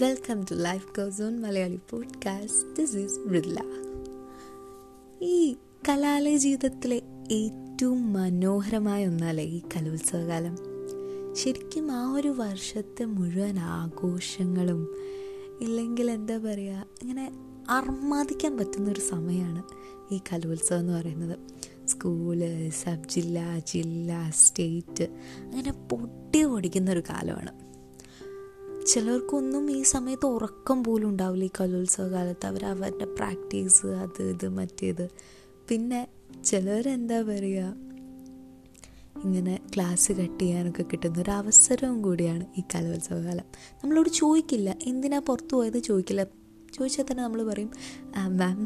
Welcome to life goes on Malayali podcast this is Mridula ഈ കലാലയ ജീവിതത്തിലെ ഏറ്റവും മനോഹരമായ ഒന്നല്ലേ ഈ കലോത്സവകാലം? ശരിക്കും ആ ഒരു വർഷത്തെ മുഴുവൻ ആഘോഷങ്ങളും ഇല്ലെങ്കിൽ എന്താ പറയുക ഇങ്ങനെ അർമാദിക്കാൻ പറ്റുന്നൊരു സമയമാണ് ഈ കലോത്സവം എന്ന് പറയുന്നത്. സ്കൂൾ സബ് ജില്ല ജില്ല സ്റ്റേറ്റ് അങ്ങനെ പൊട്ടി ഓടിക്കുന്നൊരു കാലമാണ്. ചിലർക്കൊന്നും ഈ സമയത്ത് ഉറക്കം പോലും ഉണ്ടാവില്ല ഈ കലോത്സവ കാലത്ത് അവർ അവരുടെ പ്രാക്ടീസ് അത് ഇത് മറ്റേത്. പിന്നെ ചിലരെന്താ പറയുക ഇങ്ങനെ ക്ലാസ് കട്ട് ചെയ്യാനൊക്കെ കിട്ടുന്ന ഒരു അവസരവും കൂടിയാണ് ഈ കലോത്സവ കാലം നമ്മളോട് ചോദിക്കില്ല എന്തിനാ പുറത്തു പോയത്? ചോദിക്കില്ല. ചോദിച്ചാൽ തന്നെ നമ്മൾ പറയും മാം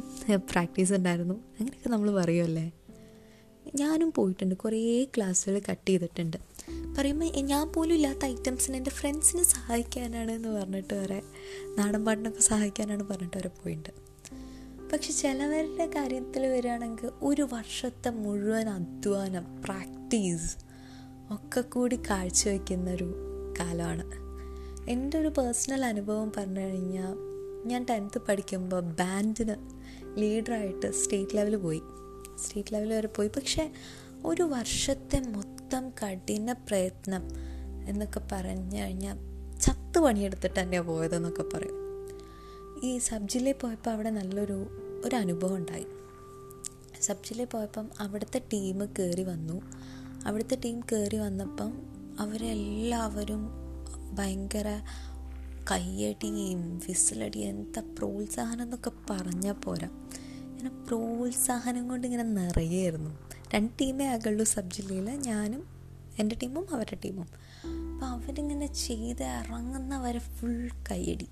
പ്രാക്ടീസ് ഉണ്ടായിരുന്നു. അങ്ങനെയൊക്കെ നമ്മൾ പറയുമല്ലേ ഞാനും പോയിട്ടുണ്ട്. കുറേ ക്ലാസ്സുകൾ കട്ട് ചെയ്തിട്ടുണ്ട്. പറയുമ്പോൾ ഞാൻ പോലും ഇല്ലാത്ത ഐറ്റംസിന് എന്റെ ഫ്രണ്ട്സിനെ സഹായിക്കാനാണ് എന്ന് പറഞ്ഞിട്ട് വരെ നാടൻ പാട്ടിനൊക്കെ സഹായിക്കാനാണ് പറഞ്ഞിട്ട് വരെ പോയിട്ടുണ്ട് പക്ഷെ ചിലവരുടെ കാര്യത്തിൽ വരികയാണെങ്കിൽ ഒരു വർഷത്തെ മുഴുവൻ അധ്വാനം പ്രാക്ടീസ് ഒക്കെ കൂടി കാഴ്ചവെക്കുന്ന ഒരു കാലമാണ്. എന്റെ ഒരു പേഴ്സണൽ അനുഭവം പറഞ്ഞു കഴിഞ്ഞാൽ ഞാൻ ടെൻത്ത് പഠിക്കുമ്പോൾ ബാൻഡിന് ലീഡറായിട്ട് സ്റ്റേറ്റ് ലെവൽ പോയി. സ്റ്റേറ്റ് ലെവൽ വരെ പോയി. പക്ഷേ ഒരു വർഷത്തെ മൊത്തം കഠിന പ്രയത്നം എന്നൊക്കെ പറഞ്ഞു കഴിഞ്ഞാൽ ചത്ത് പണിയെടുത്തിട്ട് തന്നെയാണ് പോയതെന്നൊക്കെ പറയും. ഈ സബ്ജിലെ പോയപ്പോൾ അവിടെ നല്ലൊരു ഒരു അനുഭവം ഉണ്ടായി. സബ്ജിലെ പോയപ്പം അവിടുത്തെ ടീം കയറി വന്നു. അവിടുത്തെ ടീം കയറി വന്നപ്പം അവരെല്ലാവരും ഭയങ്കര കയ്യടിയും വിസിലടിയും എന്താ പ്രോത്സാഹനം എന്നൊക്കെ പറഞ്ഞാൽ പോരാ. ഇങ്ങനെ പ്രോത്സാഹനം കൊണ്ട് ഇങ്ങനെ നിറയായിരുന്നു രണ്ട് ടീമേ ആകുള്ളൂ സബ് ജില്ലയിൽ ഞാനും എന്റെ ടീമും അവരുടെ ടീമും. അപ്പോൾ അവരിങ്ങനെ ചെയ്ത് ഇറങ്ങുന്നവരെ ഫുൾ കൈയടി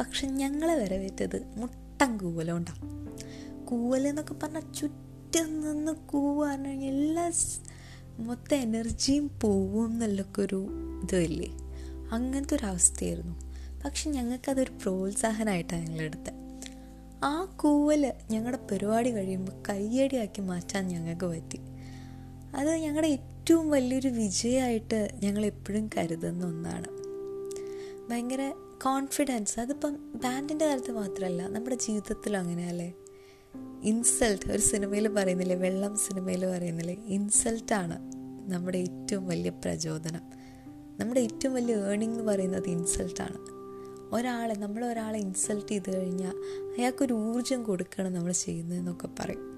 പക്ഷെ ഞങ്ങളെ വരവേറ്റത് മുട്ടൻ കൂവലുണ്ടാവും കൂവലെന്നൊക്കെ പറഞ്ഞാൽ ചുറ്റും നിന്ന് കൂവാന്ന് എല്ലാ മൊത്തം എനർജിയും പോവും എന്നുള്ളൊക്കെ ഒരു ഇതില്ലേ? അങ്ങനത്തെ ഒരു അവസ്ഥയായിരുന്നു പക്ഷെ ഞങ്ങൾക്കതൊരു പ്രോത്സാഹനമായിട്ടാണ് ഞങ്ങളെടുത്തത് ആ കൂവൽ ഞങ്ങളുടെ പരിപാടി കഴിയുമ്പോൾ കയ്യടിയാക്കി മാറ്റാൻ ഞങ്ങൾക്ക് പറ്റി. അത് ഞങ്ങളുടെ ഏറ്റവും വലിയൊരു വിജയമായിട്ട് ഞങ്ങൾ എപ്പോഴും കരുതുന്ന ഒന്നാണ്. ഭയങ്കര കോൺഫിഡൻസ് അതിപ്പം ബാൻഡിന്റെ കാലത്ത് മാത്രമല്ല നമ്മുടെ ജീവിതത്തിലും അങ്ങനെയല്ലേ ഇൻസൾട്ട് ഒരു സിനിമയിൽ പറയുന്നില്ലേ വെള്ളം സിനിമയിൽ പറയുന്നില്ലേ? ഇൻസൾട്ടാണ് നമ്മുടെ ഏറ്റവും വലിയ പ്രചോദനം. നമ്മുടെ ഏറ്റവും വലിയ ഏണിംഗ് എന്ന് പറയുന്നത് ഇൻസൾട്ടാണ് ഒരാളെ നമ്മൾ ഒരാളെ ഇൻസൾട്ട് ചെയ്ത് കഴിഞ്ഞാൽ അയാൾക്കൊരു ഊർജം കൊടുക്കണം നമ്മൾ ചെയ്യുന്നതെന്നൊക്കെ പറയും.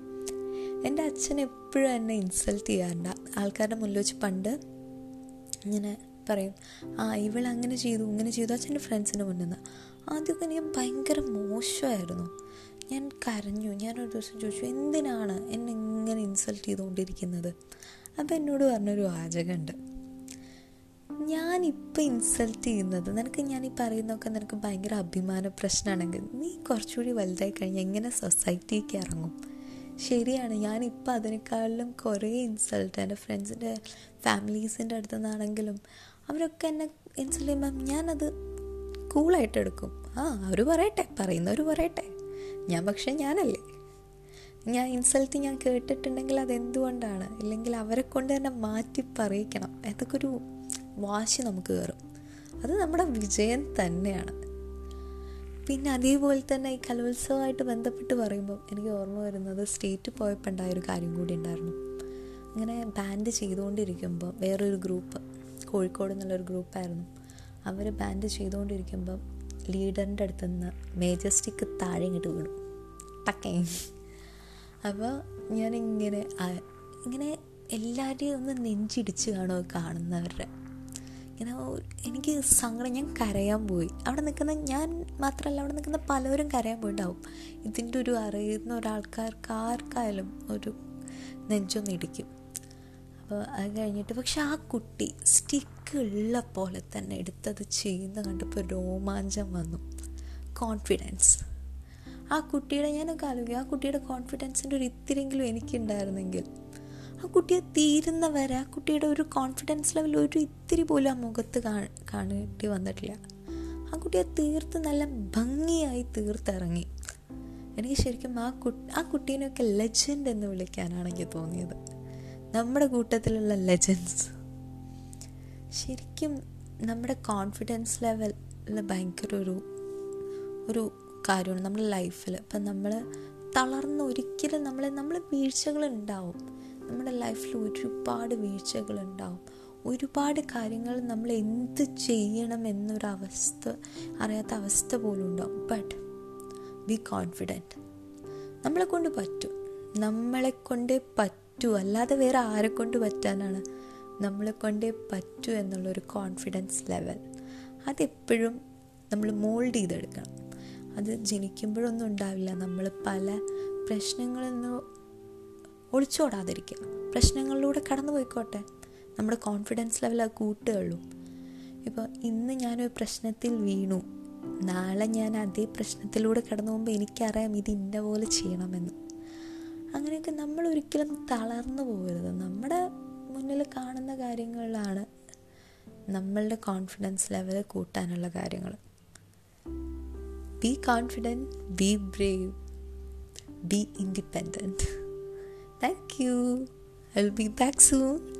എന്റെ അച്ഛൻ എപ്പോഴും എന്നെ ഇൻസൾട്ട് ചെയ്യാറുണ്ട് ആൾക്കാരുടെ മുന്നിൽ വെച്ച് പണ്ട് ഇങ്ങനെ പറയും ആ ഇവൾ അങ്ങനെ ചെയ്തു ഇങ്ങനെ ചെയ്തു. അച്ഛന്റെ ഫ്രണ്ട്സിന്റെ മുന്നിൽ നിന്ന്. ആദ്യമൊക്കെ ഞാൻ ഭയങ്കര മോശമായിരുന്നു. ഞാൻ കരഞ്ഞു. ഞാൻ ഒരു ദിവസം ചോദിച്ചു എന്തിനാണ് എന്നെ ഇങ്ങനെ ഇൻസൾട്ട് ചെയ്തുകൊണ്ടിരിക്കുന്നത്? അപ്പം എന്നോട് പറഞ്ഞൊരു വാചകമുണ്ട്. ഞാനിപ്പോൾ ഇൻസൾട്ട് ചെയ്യുന്നത് നിനക്ക് ഞാൻ ഈ പറയുന്നതൊക്കെ നിനക്ക് ഭയങ്കര അഭിമാന പ്രശ്നമാണെങ്കിൽ നീ കുറച്ചുകൂടി വലുതായി കഴിഞ്ഞാൽ എങ്ങനെ സൊസൈറ്റിക്ക് ഇറങ്ങും? ശരിയാണ് ഞാനിപ്പോൾ അതിനേക്കാളിലും കുറേ ഇൻസൾട്ട് എന്റെ ഫ്രണ്ട്സിന്റെ ഫാമിലീസിന്റെ അടുത്തു നിന്നാണെങ്കിലും അവരൊക്കെ എന്നെ ഇൻസൾട്ട് ചെയ്യുമ്പം ഞാനത് കൂളായിട്ട് എടുക്കും. ആ അവർ പറയട്ടെ പറയുന്നവർ പറയട്ടെ. ഞാൻ പക്ഷേ ഞാനല്ലേ? ഞാൻ ഇൻസൾട്ട് ഞാൻ കേട്ടിട്ടുണ്ടെങ്കിൽ അതെന്തുകൊണ്ടാണ്? ഇല്ലെങ്കിൽ അവരെ കൊണ്ട് തന്നെ മാറ്റി പറയിക്കണം. അതൊക്കെ ഒരു വാശി നമുക്ക് കയറും. അത് നമ്മുടെ വിജയം തന്നെയാണ്. പിന്നെ അതേപോലെ തന്നെ ഈ കലോത്സവമായിട്ട് ബന്ധപ്പെട്ട് പറയുമ്പോൾ എനിക്ക് ഓർമ്മ വരുന്നത് സ്റ്റേറ്റ് പോയപ്പോൾ ഉണ്ടായൊരു കാര്യം കൂടി ഉണ്ടായിരുന്നു. അങ്ങനെ ബാൻഡ് ചെയ്തുകൊണ്ടിരിക്കുമ്പോൾ വേറൊരു ഗ്രൂപ്പ് കോഴിക്കോട് എന്നുള്ളൊരു ഗ്രൂപ്പായിരുന്നു അവർ ബാൻഡ് ചെയ്തുകൊണ്ടിരിക്കുമ്പം ലീഡറിന്റെ അടുത്ത് നിന്ന് മേജസ്റ്റിക്ക് താഴെ ഇങ്ങോട്ട് വീണു. ടക്കേ അപ്പോൾ ഞാനിങ്ങനെ ഇങ്ങനെ എല്ലാവരെയും ഒന്ന് നെഞ്ചിടിച്ച് കാണുമോ കാണുന്നവരുടെ ഇങ്ങനെ എനിക്ക് സങ്കടം ഞാൻ കരയാൻ പോയി. അവിടെ നിൽക്കുന്ന ഞാൻ മാത്രമല്ല അവിടെ നിൽക്കുന്ന പലവരും കരയാൻ പോയിട്ടാവും ഇതിന്റെ ഒരു അറിയുന്ന ഒരാൾക്കാർക്ക് ആർക്കായാലും ഒരു നെഞ്ചൊന്ന് ഇടിക്കും. അപ്പോൾ അത് കഴിഞ്ഞിട്ട് പക്ഷെ ആ കുട്ടി സ്റ്റിക്ക് ഉള്ള പോലെ തന്നെ എടുത്തത് ചെയ്യുന്ന കണ്ടപ്പോൾ രോമാഞ്ചം വന്നു. കോൺഫിഡൻസ് ആ കുട്ടിയുടെ ഞാനൊക്കെ ആലോചിക്കും ആ കുട്ടിയുടെ കോൺഫിഡൻസിന്റെ ഒരു ഇത്തിരിയെങ്കിലും എനിക്കുണ്ടായിരുന്നെങ്കിൽ ആ കുട്ടിയെ തീരുന്നവരെ ആ കുട്ടിയുടെ ഒരു കോൺഫിഡൻസ് ലെവൽ ഒരു ഇത്തിരി പോലും ആ മുഖത്ത് കാണേണ്ടി വന്നിട്ടില്ല. ആ കുട്ടിയെ തീർത്ത് നല്ല ഭംഗിയായി തീർത്തിറങ്ങി. എനിക്ക് ശരിക്കും ആ കുട്ടി ആ കുട്ടീനെയൊക്കെ ലെജൻഡ് എന്ന് വിളിക്കാനാണ് എനിക്ക് തോന്നിയത്. നമ്മുടെ കൂട്ടത്തിലുള്ള ലെജൻസ് ശരിക്കും നമ്മുടെ കോൺഫിഡൻസ് ലെവൽ ഭയങ്കര ഒരു ഒരു കാര്യമാണ് നമ്മുടെ ലൈഫിൽ ഇപ്പം നമ്മൾ തളർന്ന് ഒരിക്കലും നമ്മളെ നമ്മൾ വീഴ്ചകൾ ഉണ്ടാവും. നമ്മുടെ ലൈഫിൽ ഒരുപാട് വീഴ്ചകൾ ഉണ്ടാവും ഒരുപാട് കാര്യങ്ങൾ നമ്മൾ എന്ത് ചെയ്യണം എന്നൊരവസ്ഥ അറിയാത്ത അവസ്ഥ പോലും ഉണ്ടാവും. ബട്ട് ബി കോൺഫിഡന്റ് നമ്മളെ കൊണ്ട് പറ്റും. നമ്മളെ കൊണ്ടേ പറ്റൂ. അല്ലാതെ വേറെ ആരെ കൊണ്ട് പറ്റാനാണ്? നമ്മളെ കൊണ്ടേ പറ്റൂ എന്നുള്ളൊരു കോൺഫിഡൻസ് ലെവൽ അതെപ്പോഴും നമ്മൾ മോൾഡ് ചെയ്തെടുക്കണം. അത് ജനിക്കുമ്പോഴൊന്നും ഉണ്ടാവില്ല. നമ്മൾ പല പ്രശ്നങ്ങളിൽ നിന്ന് ഒളിച്ചോടാതിരിക്കുക. പ്രശ്നങ്ങളിലൂടെ കടന്നു പോയിക്കോട്ടെ നമ്മുടെ കോൺഫിഡൻസ് ലെവൽ അത് കൂട്ടുകയുള്ളൂ. ഇപ്പോൾ ഇന്ന് ഞാനൊരു പ്രശ്നത്തിൽ വീണു. നാളെ ഞാൻ അതേ പ്രശ്നത്തിലൂടെ കടന്നു പോകുമ്പോൾ എനിക്കറിയാം ഇത് ഇന്ന പോലെ ചെയ്യണമെന്ന്. അങ്ങനെയൊക്കെ നമ്മൾ ഒരിക്കലും തളർന്നു പോകരുത്. നമ്മുടെ മുന്നിൽ കാണുന്ന കാര്യങ്ങളാണ് നമ്മളുടെ കോൺഫിഡൻസ് ലെവൽ കൂട്ടാനുള്ള കാര്യങ്ങൾ. Be confident be brave be independent Thank you. I'll be back soon.